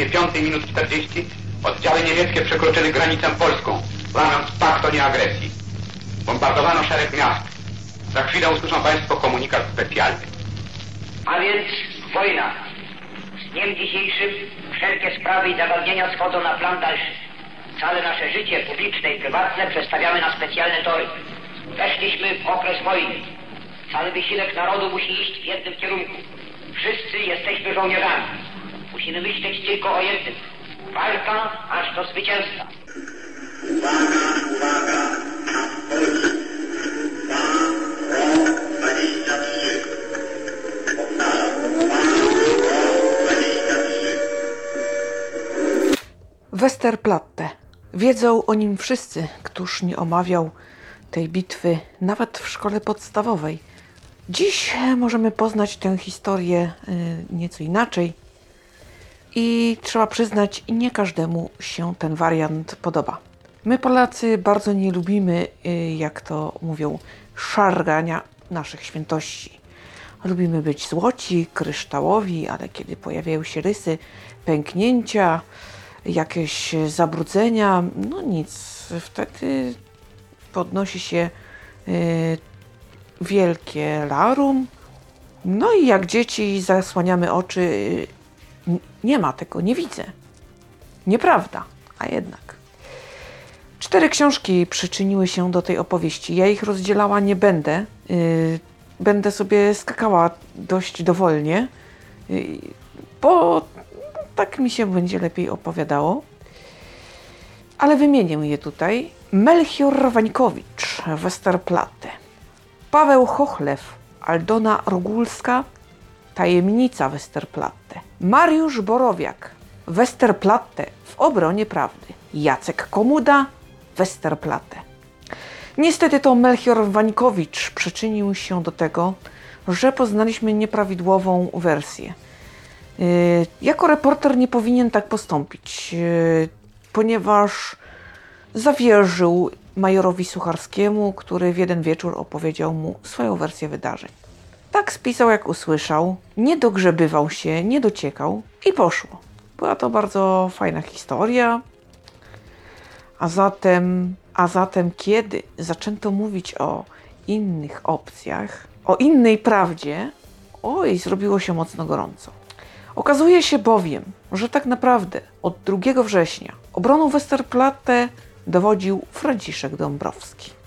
godzinie 5 minut 40 oddziały niemieckie przekroczyły granicę polską, łamiąc pakt o nieagresji. Bombardowano szereg miast. Za chwilę usłyszą Państwo komunikat specjalny. A więc wojna. Z dniem dzisiejszym wszelkie sprawy i zagadnienia schodzą na plan dalszy. Całe nasze życie publiczne i prywatne przestawiamy na specjalne tory. Weszliśmy w okres wojny. Cały wysiłek narodu musi iść w jednym kierunku. Wszyscy jesteśmy żołnierzami. Musimy myśleć tylko o jednym. Walka aż do zwycięstwa. Westerplatte. Wiedzą o nim wszyscy, któż nie omawiał tej bitwy nawet w szkole podstawowej. Dziś możemy poznać tę historię y, nieco inaczej i trzeba przyznać, nie każdemu się ten wariant podoba. My Polacy bardzo nie lubimy, y, jak to mówią, szargania naszych świętości. Lubimy być złoci, kryształowi, ale kiedy pojawiają się rysy, pęknięcia, jakieś zabrudzenia, no nic, wtedy podnosi się y, wielkie larum. No i jak dzieci zasłaniamy oczy, y, nie ma tego, nie widzę. Nieprawda, a jednak. Cztery książki przyczyniły się do tej opowieści. Ja ich rozdzielała nie będę. y, będę sobie skakała dość dowolnie, y, bo tak mi się będzie lepiej opowiadało. Ale wymienię je tutaj. Melchior Wańkowicz, Westerplatte. Paweł Chochlew, Aldona Rogulska, Tajemnica Westerplatte. Mariusz Borowiak, Westerplatte w obronie prawdy. Jacek Komuda, Westerplatte. Niestety to Melchior Wańkowicz przyczynił się do tego, że poznaliśmy nieprawidłową wersję. Yy, Jako reporter nie powinien tak postąpić, yy, ponieważ zawierzył majorowi Sucharskiemu, który w jeden wieczór opowiedział mu swoją wersję wydarzeń. Tak spisał, jak usłyszał, nie dogrzebywał się, nie dociekał i poszło. Była to bardzo fajna historia. A zatem, a zatem kiedy zaczęto mówić o innych opcjach, o innej prawdzie, oj, zrobiło się mocno gorąco. Okazuje się bowiem, że tak naprawdę od 2 września obroną Westerplatte dowodził Franciszek Dąbrowski.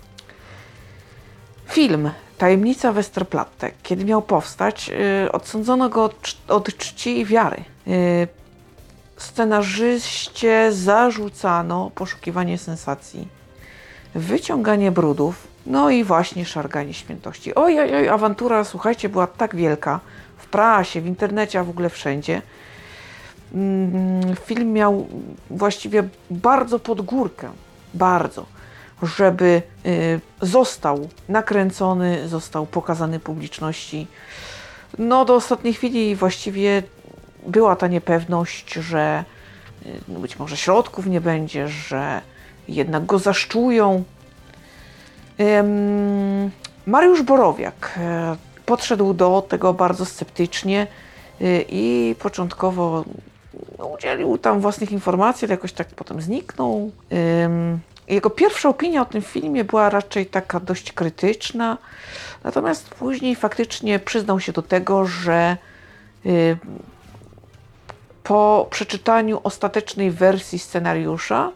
Film Tajemnica Westerplatte, kiedy miał powstać, yy, odsądzono go od, cz- od czci i wiary. Yy, scenarzyście zarzucano poszukiwanie sensacji, wyciąganie brudów, no i właśnie szarganie świętości. Oj, oj, oj, awantura, słuchajcie, była tak wielka w prasie, w internecie, a w ogóle wszędzie. Mm, Film miał właściwie bardzo pod górkę, bardzo, żeby y, został nakręcony, został pokazany publiczności. No, do ostatniej chwili właściwie była ta niepewność, że y, być może środków nie będzie, że jednak go zaszczują. Mariusz Borowiak e, podszedł do tego bardzo sceptycznie y, i początkowo no, udzielił tam własnych informacji, ale jakoś tak potem zniknął. Jego pierwsza opinia o tym filmie była raczej taka dość krytyczna, natomiast później faktycznie przyznał się do tego, że y, po przeczytaniu ostatecznej wersji scenariusza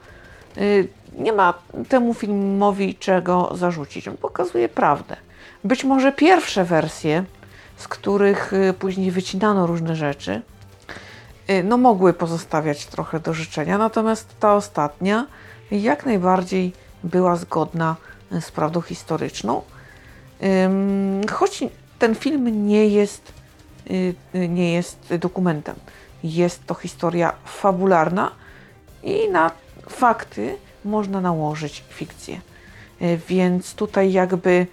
y, nie ma temu filmowi czego zarzucić. On pokazuje prawdę. Być może pierwsze wersje, z których y, później wycinano różne rzeczy, no mogły pozostawiać trochę do życzenia, natomiast ta ostatnia jak najbardziej była zgodna z prawdą historyczną. Choć ten film nie jest, y, nie jest dokumentem. Jest to historia fabularna i na fakty można nałożyć fikcję. Y, Więc tutaj jakby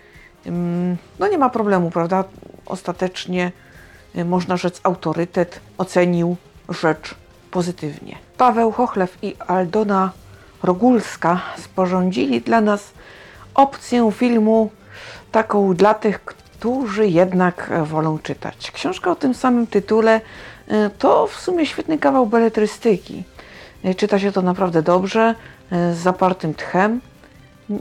no nie ma problemu, prawda? Ostatecznie y, można rzec autorytet ocenił rzecz pozytywnie. Paweł Chochlew i Aldona Rogulska sporządzili dla nas opcję filmu taką dla tych, którzy jednak e, wolą czytać. Książka o tym samym tytule e, to w sumie świetny kawał beletrystyki. E, Czyta się to naprawdę dobrze, z zapartym tchem.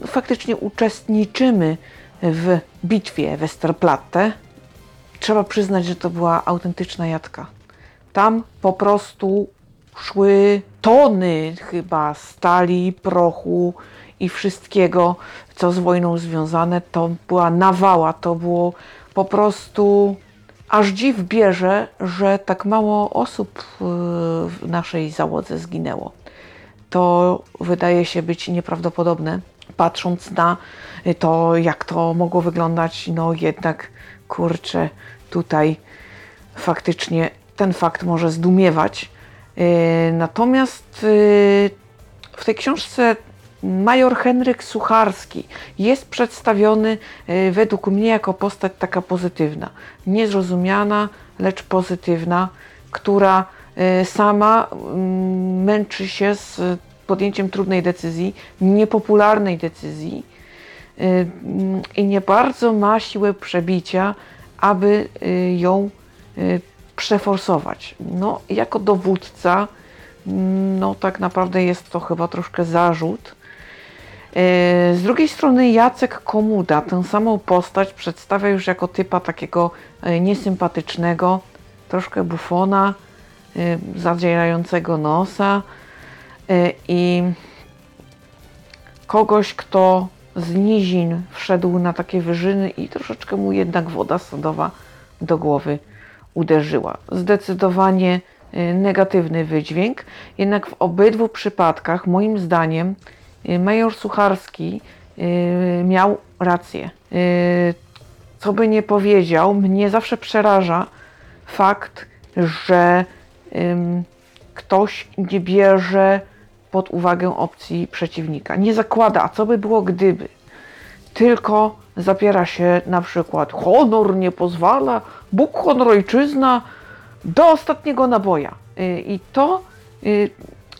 Faktycznie uczestniczymy w bitwie Westerplatte. Trzeba przyznać, że to była autentyczna jadka. Tam po prostu szły tony chyba stali, prochu i wszystkiego, co z wojną związane. To była nawała, to było po prostu aż dziw bierze, że tak mało osób y, w naszej załodze zginęło. To wydaje się być nieprawdopodobne, patrząc na to, jak to mogło wyglądać. No jednak, kurczę, tutaj faktycznie ten fakt może zdumiewać. Yy, Natomiast yy, w tej książce major Henryk Sucharski jest przedstawiony yy, według mnie jako postać taka pozytywna, niezrozumiana, lecz pozytywna, która sama mm, męczy się z podjęciem trudnej decyzji, niepopularnej decyzji mm, i nie bardzo ma siłę przebicia, aby ją przeforsować. No, jako dowódca, no tak naprawdę jest to chyba troszkę zarzut. E, Z drugiej strony Jacek Komuda tę samą postać przedstawia już jako typa takiego e, niesympatycznego, troszkę bufona, e, zadzierającego nosa i kogoś, kto z nizin wszedł na takie wyżyny i troszeczkę mu jednak woda sodowa do głowy uderzyła. Zdecydowanie y, negatywny wydźwięk, jednak w obydwu przypadkach, moim zdaniem, y, major Sucharski y, miał rację. Co by nie powiedział, mnie zawsze przeraża fakt, że ktoś nie bierze pod uwagę opcji przeciwnika. Nie zakłada, a co by było gdyby tylko zapiera się na przykład honor nie pozwala, Bóg, honor, ojczyzna do ostatniego naboja. Y, I to y,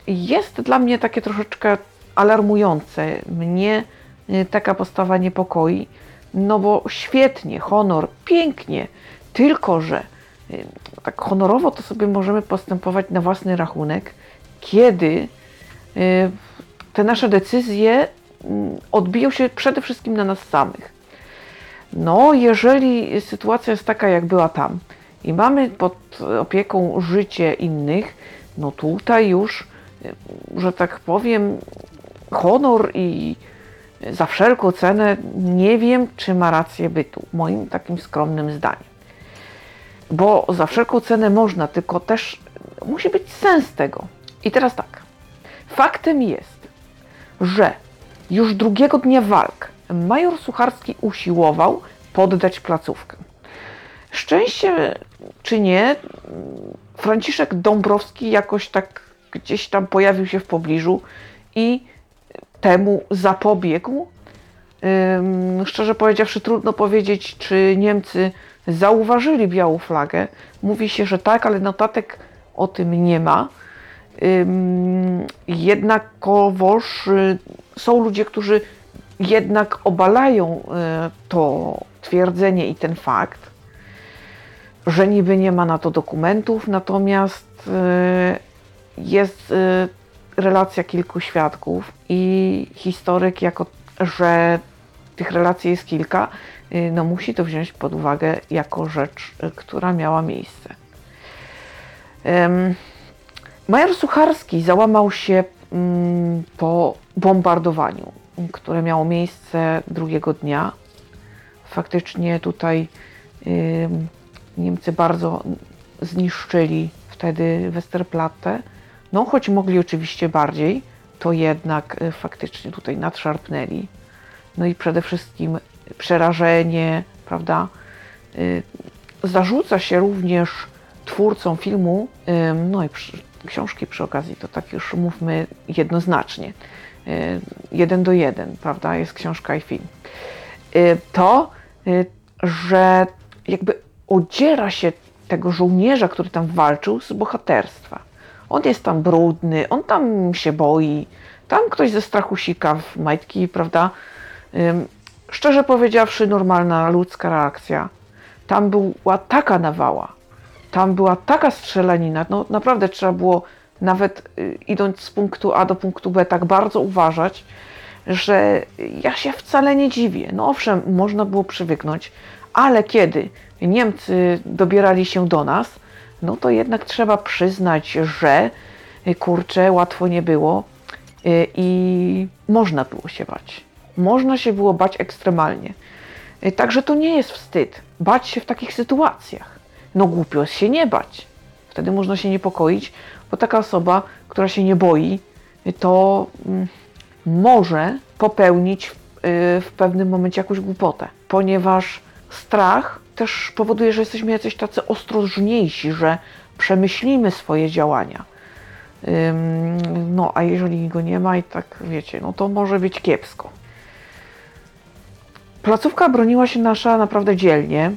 jest dla mnie takie troszeczkę alarmujące. Mnie y, taka postawa niepokoi, no bo świetnie, honor, pięknie, tylko że tak honorowo to sobie możemy postępować na własny rachunek, kiedy te nasze decyzje odbiją się przede wszystkim na nas samych. No, jeżeli sytuacja jest taka, jak była tam i mamy pod opieką życie innych, no tutaj już, y, że tak powiem, honor i za wszelką cenę nie wiem, czy ma rację bytu, moim takim skromnym zdaniem. Bo za wszelką cenę można, tylko też musi być sens tego. I teraz tak. Faktem jest, że już drugiego dnia walk major Sucharski usiłował poddać placówkę. Szczęście czy nie, Franciszek Dąbrowski jakoś tak gdzieś tam pojawił się w pobliżu i temu zapobiegł. Szczerze powiedziawszy, trudno powiedzieć, czy Niemcy zauważyli białą flagę. Mówi się, że tak, ale notatek o tym nie ma. Jednakowoż y, są ludzie, którzy jednak obalają y, to twierdzenie i ten fakt, że niby nie ma na to dokumentów, natomiast y, jest y, relacja kilku świadków i historyk, jako że tych relacji jest kilka, no musi to wziąć pod uwagę jako rzecz, która miała miejsce. Major Sucharski załamał się po bombardowaniu, które miało miejsce drugiego dnia. Faktycznie tutaj Niemcy bardzo zniszczyli wtedy Westerplatte. No, choć mogli oczywiście bardziej, to jednak y, faktycznie tutaj nadszarpnęli. No i przede wszystkim przerażenie, prawda? Y, Zarzuca się również twórcom filmu, no i książki przy okazji, to tak już mówmy jednoznacznie. Y, Jeden do jeden, prawda? Jest książka i film. Y, To, y, że jakby odziera się tego żołnierza, który tam walczył, z bohaterstwa. On jest tam brudny, on tam się boi, tam ktoś ze strachu sika w majtki, prawda? Szczerze powiedziawszy, normalna ludzka reakcja. Tam była taka nawała, tam była taka strzelanina. No naprawdę trzeba było, nawet y, idąc z punktu A do punktu B, tak bardzo uważać, że ja się wcale nie dziwię. No owszem, można było przywyknąć, ale kiedy Niemcy dobierali się do nas, no to jednak trzeba przyznać, że y, kurczę, łatwo nie było y, i można było się bać. Można się było bać ekstremalnie. Także to nie jest wstyd bać się w takich sytuacjach. No głupio jest się nie bać. Wtedy można się niepokoić, bo taka osoba, która się nie boi, to mm, może popełnić y, w pewnym momencie jakąś głupotę, ponieważ strach też powoduje, że jesteśmy jacyś tacy ostrożniejsi, że przemyślimy swoje działania. No, a jeżeli go nie ma i tak wiecie, no to może być kiepsko. Placówka broniła się nasza naprawdę dzielnie.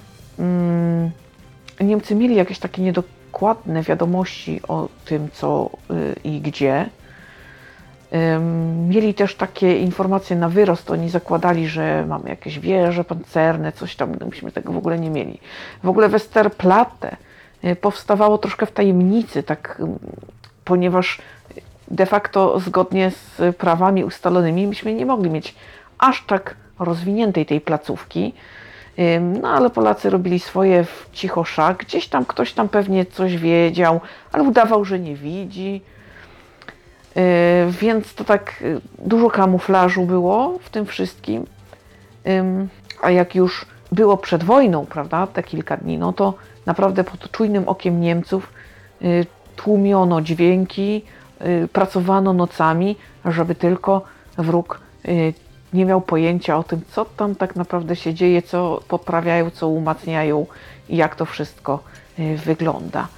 Niemcy mieli jakieś takie niedokładne wiadomości o tym, co y, i gdzie. Mieli też takie informacje na wyrost. Oni zakładali, że mamy jakieś wieże pancerne, coś tam. Myśmy tego w ogóle nie mieli. W ogóle Westerplatte y, powstawało troszkę w tajemnicy, tak, ponieważ de facto zgodnie z prawami ustalonymi myśmy nie mogli mieć aż tak rozwiniętej tej placówki. No ale Polacy robili swoje w cicho szak. Gdzieś tam ktoś tam pewnie coś wiedział, ale udawał, że nie widzi. Yy, Więc to tak yy, dużo kamuflażu było w tym wszystkim. A jak już było przed wojną, prawda, te kilka dni, no to naprawdę pod czujnym okiem Niemców yy, tłumiono dźwięki, yy, pracowano nocami, żeby tylko wróg nie miał pojęcia o tym, co tam tak naprawdę się dzieje, co poprawiają, co umacniają i jak to wszystko yy, wygląda.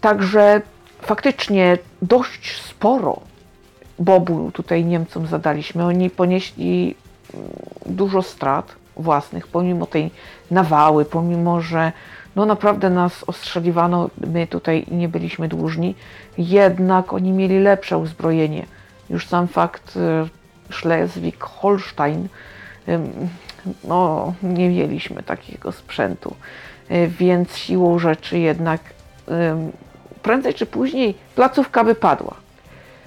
Także faktycznie dość sporo bobu tutaj Niemcom zadaliśmy. Oni ponieśli mm, dużo strat własnych, pomimo tej nawały, pomimo, że no naprawdę nas ostrzeliwano, my tutaj nie byliśmy dłużni, jednak oni mieli lepsze uzbrojenie. Już sam fakt Schleswig-Holstein, ym, no nie mieliśmy takiego sprzętu, E, więc siłą rzeczy jednak prędzej czy później placówka wypadła.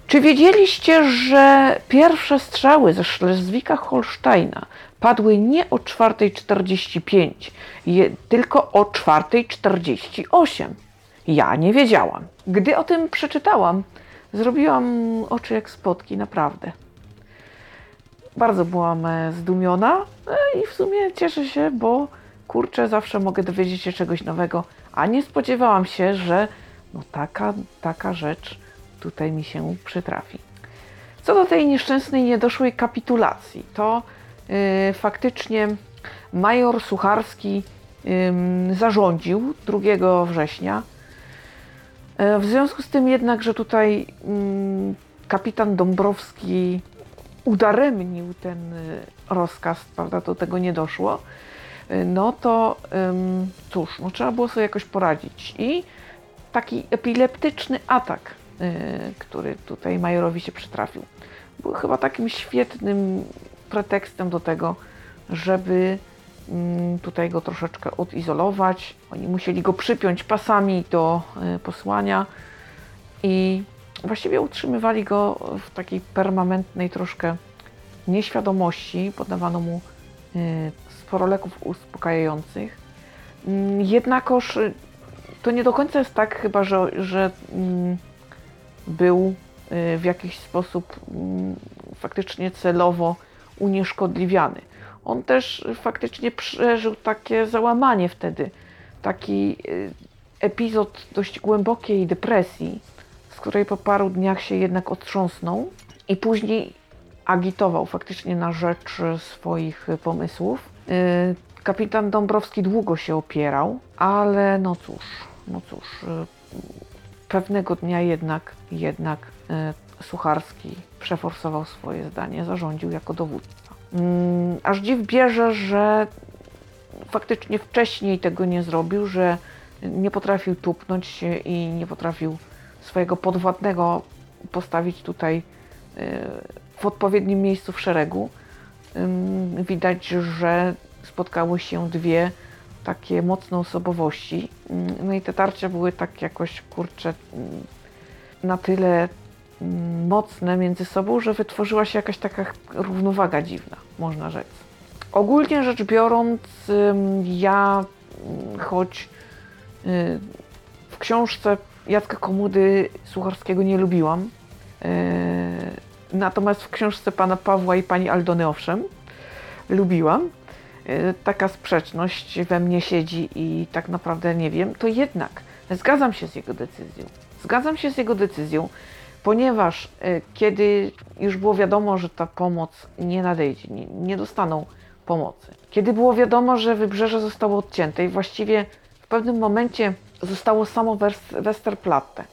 Czy wiedzieliście, że pierwsze strzały ze Schleswika Holsteina padły nie o 4.45, je- tylko o 4.48? Ja nie wiedziałam. Gdy o tym przeczytałam, zrobiłam oczy jak spotki, naprawdę. Bardzo byłam e, zdumiona e, i w sumie cieszę się, bo kurczę, zawsze mogę dowiedzieć się czegoś nowego, a nie spodziewałam się, że no taka, taka rzecz tutaj mi się przytrafi. Co do tej nieszczęsnej, niedoszłej kapitulacji, to yy, faktycznie major Sucharski ym, zarządził 2 września. E, W związku z tym jednak, że tutaj ym, kapitan Dąbrowski udaremnił ten y, rozkaz, prawda, do tego nie doszło, y, no to ym, cóż, no trzeba było sobie jakoś poradzić. I taki epileptyczny atak, y, który tutaj majorowi się przytrafił, był chyba takim świetnym pretekstem do tego, żeby mm, tutaj go troszeczkę odizolować. Oni musieli go przypiąć pasami do posłania i właściwie utrzymywali go w takiej permanentnej troszkę nieświadomości. Podawano mu y, sporo leków uspokajających. Mm, Jednakoż y, to nie do końca jest tak chyba, że, że mm, był y, w jakiś sposób mm, faktycznie celowo unieszkodliwiany. On też faktycznie przeżył takie załamanie wtedy, taki epizod dość głębokiej depresji, której po paru dniach się jednak otrząsnął i później agitował faktycznie na rzecz swoich pomysłów. Y, Kapitan Dąbrowski długo się opierał, ale no cóż, no cóż, y, pewnego dnia jednak, jednak y, Sucharski przeforsował swoje zdanie, zarządził jako dowódca. Mm, Aż dziw bierze, że faktycznie wcześniej tego nie zrobił, że nie potrafił tupnąć się i nie potrafił swojego podwładnego postawić tutaj y, w odpowiednim miejscu w szeregu. widać, że spotkały się dwie takie mocne osobowości. No i te tarcia były tak jakoś, kurczę, na tyle mocne między sobą, że wytworzyła się jakaś taka równowaga dziwna, można rzec. Ogólnie rzecz biorąc, ja choć y, w książce Jacka Komudy Sucharskiego nie lubiłam, y, natomiast w książce pana Pawła i pani Aldony owszem, lubiłam. Y, Taka sprzeczność we mnie siedzi i tak naprawdę nie wiem, to jednak zgadzam się z jego decyzją. Zgadzam się z jego decyzją, ponieważ y, kiedy już było wiadomo, że ta pomoc nie nadejdzie, nie, nie dostaną pomocy, kiedy było wiadomo, że wybrzeże zostało odcięte i właściwie w pewnym momencie zostało samo Westerplatte,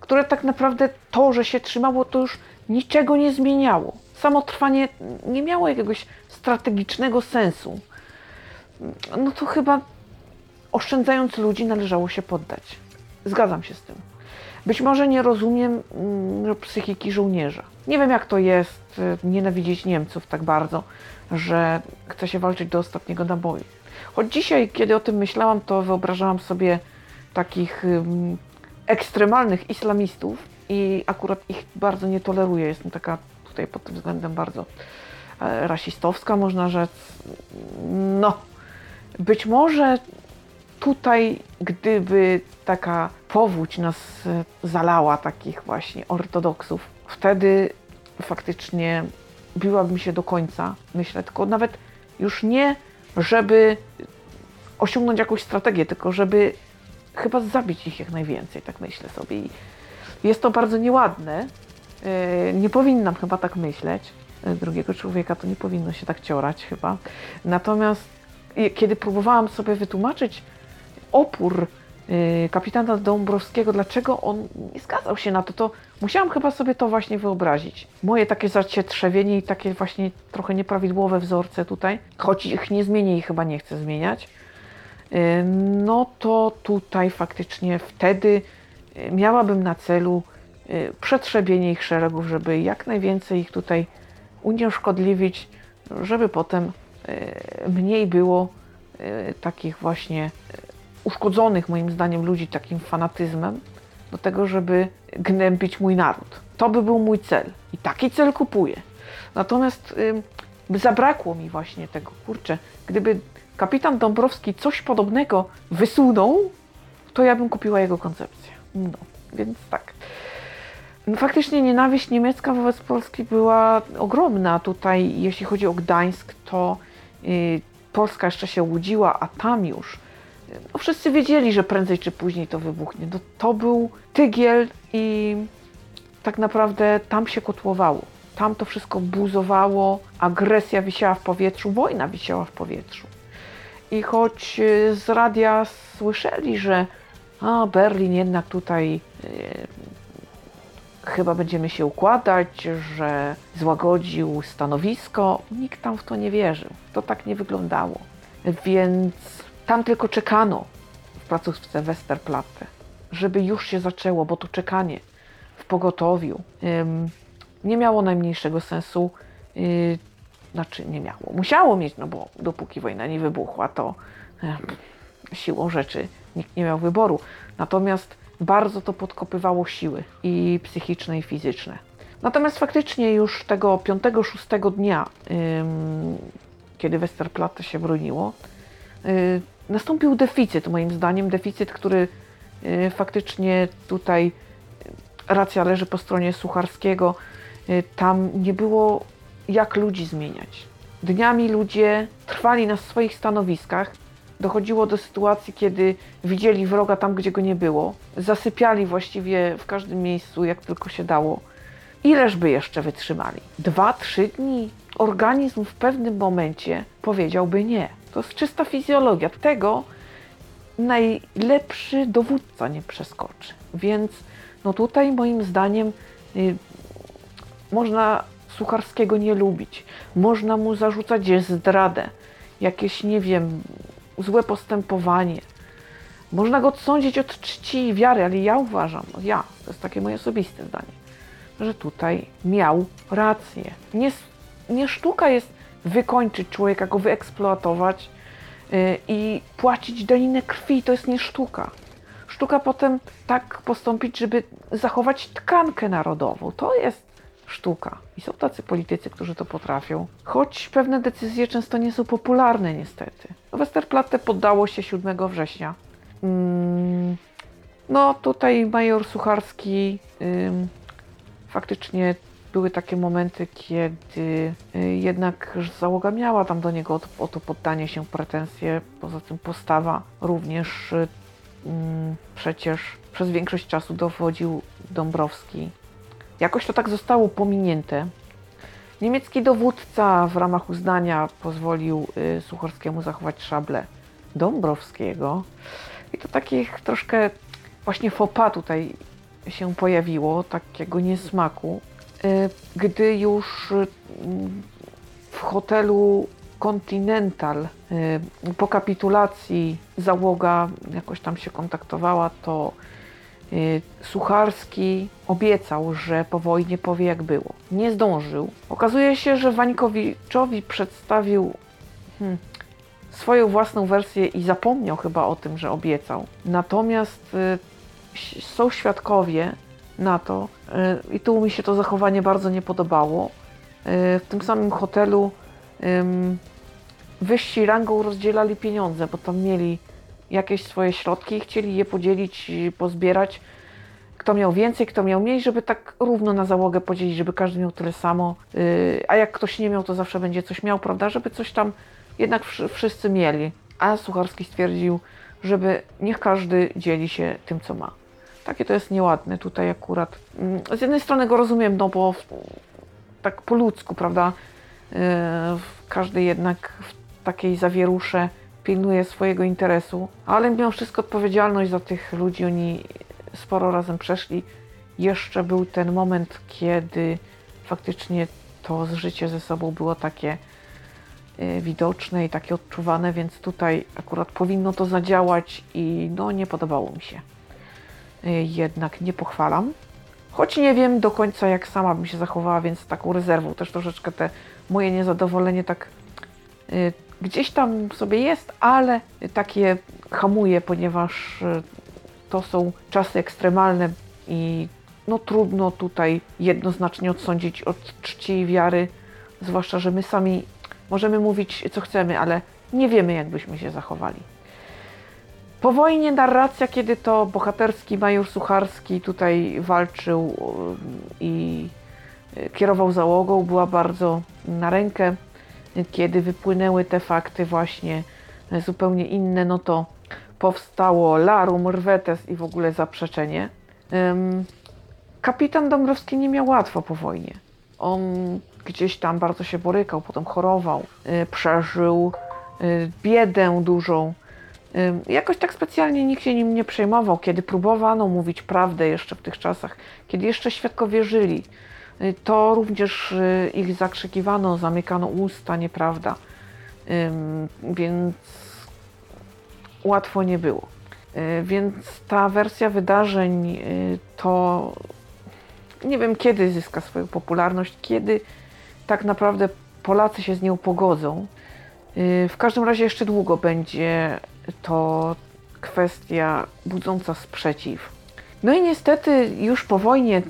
które tak naprawdę to, że się trzymało, to już niczego nie zmieniało. Samo trwanie nie miało jakiegoś strategicznego sensu. No to chyba oszczędzając ludzi należało się poddać. Zgadzam się z tym. Być może nie rozumiem psychiki żołnierza. Nie wiem jak to jest y, nienawidzieć Niemców tak bardzo, że chce się walczyć do ostatniego naboju. Choć dzisiaj, kiedy o tym myślałam, to wyobrażałam sobie takich ym, ekstremalnych islamistów i akurat ich bardzo nie toleruję. Jestem taka tutaj pod tym względem bardzo e, rasistowska, można rzec. No, być może tutaj, gdyby taka powódź nas e, zalała, takich właśnie ortodoksów, wtedy faktycznie biłabym się do końca, myślę, tylko nawet już nie, żeby osiągnąć jakąś strategię, tylko żeby chyba zabić ich jak najwięcej, tak myślę sobie. I jest to bardzo nieładne. Yy, Nie powinnam chyba tak myśleć. Yy, Drugiego człowieka to nie powinno się tak ciorać chyba. Natomiast kiedy próbowałam sobie wytłumaczyć opór kapitana Dąbrowskiego, dlaczego on nie zgadzał się na to, to musiałam chyba sobie to właśnie wyobrazić. Moje takie zacietrzewienie i takie właśnie trochę nieprawidłowe wzorce tutaj, choć ich nie zmienię i chyba nie chcę zmieniać, yy, no to tutaj faktycznie wtedy yy, miałabym na celu przetrzebienie ich szeregów, żeby jak najwięcej ich tutaj unieszkodliwić, żeby potem mniej było takich właśnie uszkodzonych moim zdaniem ludzi takim fanatyzmem do tego, żeby gnębić mój naród. To by był mój cel i taki cel kupuję. Natomiast ym, zabrakło mi właśnie tego, kurczę, gdyby kapitan Dąbrowski coś podobnego wysunął, to ja bym kupiła jego koncepcję. No, więc tak. No, faktycznie nienawiść niemiecka wobec Polski była ogromna. Tutaj, jeśli chodzi o Gdańsk, to y, Polska jeszcze się łudziła, a tam już no, wszyscy wiedzieli, że prędzej czy później to wybuchnie. No, to był tygiel i tak naprawdę tam się kotłowało. Tam to wszystko buzowało, agresja wisiała w powietrzu, wojna wisiała w powietrzu. I choć y, z radia słyszeli, że a, Berlin jednak tutaj y, chyba będziemy się układać, że złagodził stanowisko, nikt tam w to nie wierzył. To tak nie wyglądało. Więc tam tylko czekano w placówce Westerplatte, żeby już się zaczęło, bo to czekanie w pogotowiu ym, nie miało najmniejszego sensu. Yy, znaczy nie miało. Musiało mieć, no bo dopóki wojna nie wybuchła, to e, siłą rzeczy nikt nie miał wyboru. Natomiast bardzo to podkopywało siły i psychiczne, i fizyczne. Natomiast faktycznie już tego 5-6 dnia, ym, kiedy Westerplatte się broniło, y, nastąpił deficyt, moim zdaniem, deficyt, który y, faktycznie tutaj y, racja leży po stronie Sucharskiego. Y, Tam nie było jak ludzi zmieniać. Dniami ludzie trwali na swoich stanowiskach. Dochodziło do sytuacji, kiedy widzieli wroga tam, gdzie go nie było. Zasypiali właściwie w każdym miejscu, jak tylko się dało. Ileż by jeszcze wytrzymali? Dwa, trzy dni? Organizm w pewnym momencie powiedziałby nie. To jest czysta fizjologia. Tego najlepszy dowódca nie przeskoczy. Więc no tutaj moim zdaniem y, można Sucharskiego nie lubić. Można mu zarzucać zdradę, jakieś, nie wiem, złe postępowanie. Można go odsądzić od czci i wiary, ale ja uważam, no ja, to jest takie moje osobiste zdanie, że tutaj miał rację. Nie nie sztuka jest wykończyć człowieka, go wyeksploatować y, i płacić daninę krwi. To jest nie sztuka. Sztuka potem tak postąpić, żeby zachować tkankę narodową. To jest sztuka. I są tacy politycy, którzy to potrafią. Choć pewne decyzje często nie są popularne, niestety. Westerplatte poddało się 7 września. Mm, no, tutaj major Sucharski ym, faktycznie były takie momenty, kiedy y, jednak załoga miała tam do niego o, to- poddanie się pretensje. Poza tym postawa również y, mm, przecież przez większość czasu dowodził Dąbrowski. Jakoś to tak zostało pominięte. Niemiecki dowódca w ramach uznania pozwolił y, Suchorskiemu zachować szable Dąbrowskiego. I to takich troszkę właśnie pas tutaj się pojawiło, takiego niesmaku, gdy już y, w hotelu Continental y, po kapitulacji załoga jakoś tam się kontaktowała, to y, Sucharski obiecał, że po wojnie powie jak było. Nie zdążył. Okazuje się, że Wańkowiczowi przedstawił hmm, swoją własną wersję i zapomniał chyba o tym, że obiecał. Natomiast y, są świadkowie na to, y, i tu mi się to zachowanie bardzo nie podobało. Y, w tym samym hotelu wyżsi rangą rozdzielali pieniądze, bo tam mieli jakieś swoje środki i chcieli je podzielić, pozbierać. Kto miał więcej, kto miał mniej, żeby tak równo na załogę podzielić, żeby każdy miał tyle samo. Yy, a jak ktoś nie miał, to zawsze będzie coś miał, prawda? Żeby coś tam jednak wszy- wszyscy mieli. A Sucharski stwierdził, żeby niech każdy dzieli się tym, co ma. Takie to jest nieładne tutaj akurat. Mm, Z jednej strony go rozumiem, no bo w- tak po ludzku, prawda? Yy, Każdy jednak w takiej zawierusze pilnuje swojego interesu, ale mimo wszystko odpowiedzialność za tych ludzi oni sporo razem przeszli. Jeszcze był ten moment, kiedy faktycznie to życie ze sobą było takie y, widoczne i takie odczuwane, więc tutaj akurat powinno to zadziałać i no nie podobało mi się. Y, Jednak nie pochwalam. Choć nie wiem do końca, jak sama bym się zachowała, więc taką rezerwą też troszeczkę te moje niezadowolenie tak y, gdzieś tam sobie jest, ale takie hamuje, ponieważ y, to są czasy ekstremalne i no trudno tutaj jednoznacznie odsądzić od czci i wiary, zwłaszcza, że my sami możemy mówić co chcemy, ale nie wiemy jak byśmy się zachowali. Po wojnie narracja, kiedy to bohaterski major Sucharski tutaj walczył y, i y, kierował załogą, była bardzo na rękę. Kiedy wypłynęły te fakty właśnie y, zupełnie inne, no to powstało larum, rwetes i w ogóle zaprzeczenie. Kapitan Dąbrowski nie miał łatwo po wojnie. On gdzieś tam bardzo się borykał, potem chorował, y, przeżył biedę dużą. Jakoś tak specjalnie nikt się nim nie przejmował, kiedy próbowano mówić prawdę jeszcze w tych czasach, kiedy jeszcze świadkowie żyli, y, to również y, ich zakrzykiwano, zamykano usta, nieprawda. Więc łatwo nie było. Y, Więc ta wersja wydarzeń to nie wiem kiedy zyska swoją popularność, kiedy tak naprawdę Polacy się z nią pogodzą. W każdym razie jeszcze długo będzie to kwestia budząca sprzeciw. No i niestety już po wojnie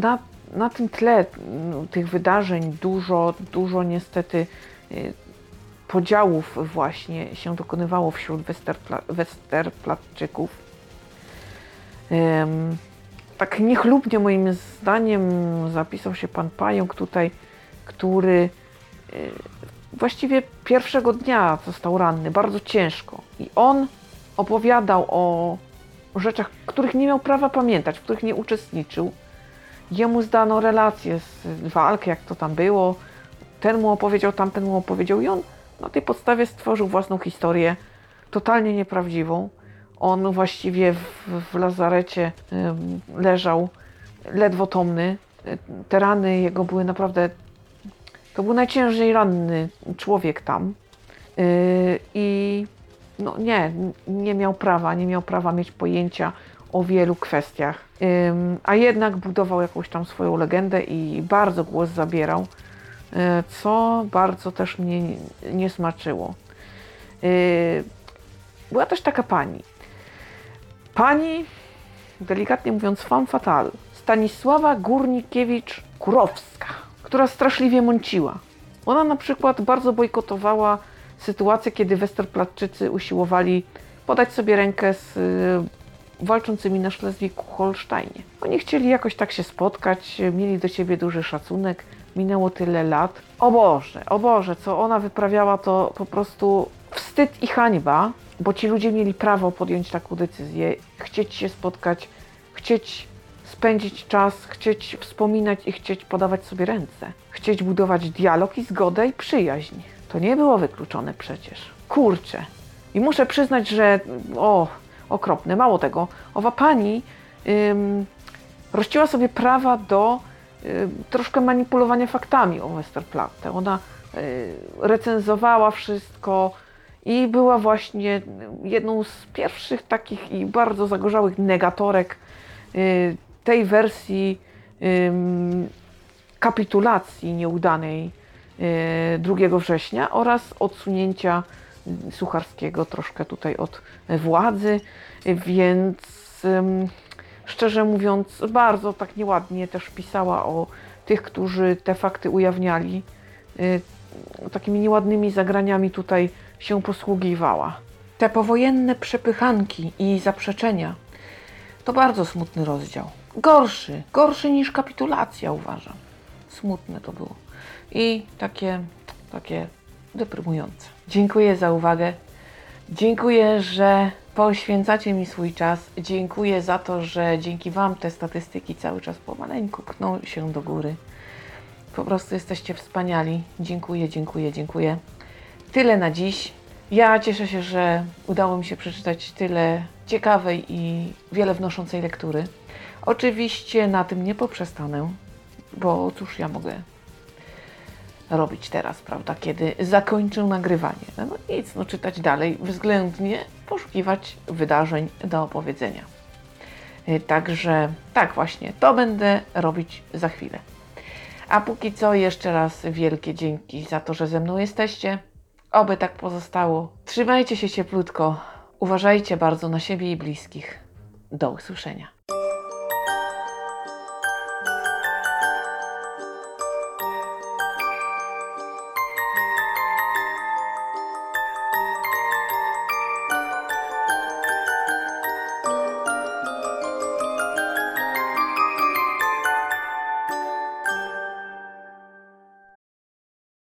na, na tym tle mm, tych wydarzeń dużo, dużo niestety y, podziałów właśnie się dokonywało wśród Westerpla, Westerplatczyków. Tak niechlubnie moim zdaniem zapisał się pan Pająk tutaj, który y, właściwie pierwszego dnia został ranny, bardzo ciężko. I on opowiadał o rzeczach, których nie miał prawa pamiętać, w których nie uczestniczył. Jemu zdano relację z walki, jak to tam było. Ten mu opowiedział, tamten mu opowiedział i on na tej podstawie stworzył własną historię, totalnie nieprawdziwą. On właściwie w, w lazarecie leżał ledwo tomny. Te rany jego były naprawdę. To był najciężej ranny człowiek tam. Yy, I no nie, nie miał prawa, nie miał prawa mieć pojęcia o wielu kwestiach. Ym, a jednak budował jakąś tam swoją legendę i bardzo głos zabierał. e, co bardzo też mnie nie- smaczyło. E, Była też taka pani. Pani, delikatnie mówiąc, femme fatale, Stanisława Górnikiewicz-Kurowska, która straszliwie mąciła. Ona na przykład bardzo bojkotowała sytuację, kiedy Westerplatczycy usiłowali podać sobie rękę z y, walczącymi na Szlezwiku-Holsztajnie. Oni chcieli jakoś tak się spotkać, mieli do siebie duży szacunek, minęło tyle lat. O Boże, o Boże, co ona wyprawiała to po prostu wstyd i hańba, bo ci ludzie mieli prawo podjąć taką decyzję, chcieć się spotkać, chcieć spędzić czas, chcieć wspominać i chcieć podawać sobie ręce. Chcieć budować dialog i zgodę i przyjaźń. To nie było wykluczone przecież. Kurczę. I muszę przyznać, że o, okropne, mało tego. Owa pani ym, rościła sobie prawa do ym, troszkę manipulowania faktami o Westerplatte. Ona y, recenzowała wszystko i była właśnie jedną z pierwszych takich i bardzo zagorzałych negatorek y, tej wersji kapitulacji nieudanej y, 2 września oraz odsunięcia y, Sucharskiego troszkę tutaj od władzy, y, więc szczerze mówiąc bardzo tak nieładnie też pisała o tych, którzy te fakty ujawniali. Y, Takimi nieładnymi zagraniami tutaj się posługiwała. Te powojenne przepychanki i zaprzeczenia to bardzo smutny rozdział. Gorszy, gorszy niż kapitulacja, uważam. Smutne to było. I takie, takie deprymujące. Dziękuję za uwagę. Dziękuję, że poświęcacie mi swój czas. Dziękuję za to, że dzięki Wam te statystyki cały czas pomaleńku kną się do góry. Po prostu jesteście wspaniali. Dziękuję, dziękuję, dziękuję. Tyle na dziś. Ja cieszę się, że udało mi się przeczytać tyle ciekawej i wiele wnoszącej lektury. Oczywiście na tym nie poprzestanę, bo cóż ja mogę robić teraz, prawda, kiedy zakończę nagrywanie. No nic, no czytać dalej, względnie poszukiwać wydarzeń do opowiedzenia. Y, Także tak właśnie, to będę robić za chwilę. A póki co jeszcze raz wielkie dzięki za to, że ze mną jesteście. Oby tak pozostało. Trzymajcie się cieplutko. Uważajcie bardzo na siebie i bliskich. Do usłyszenia.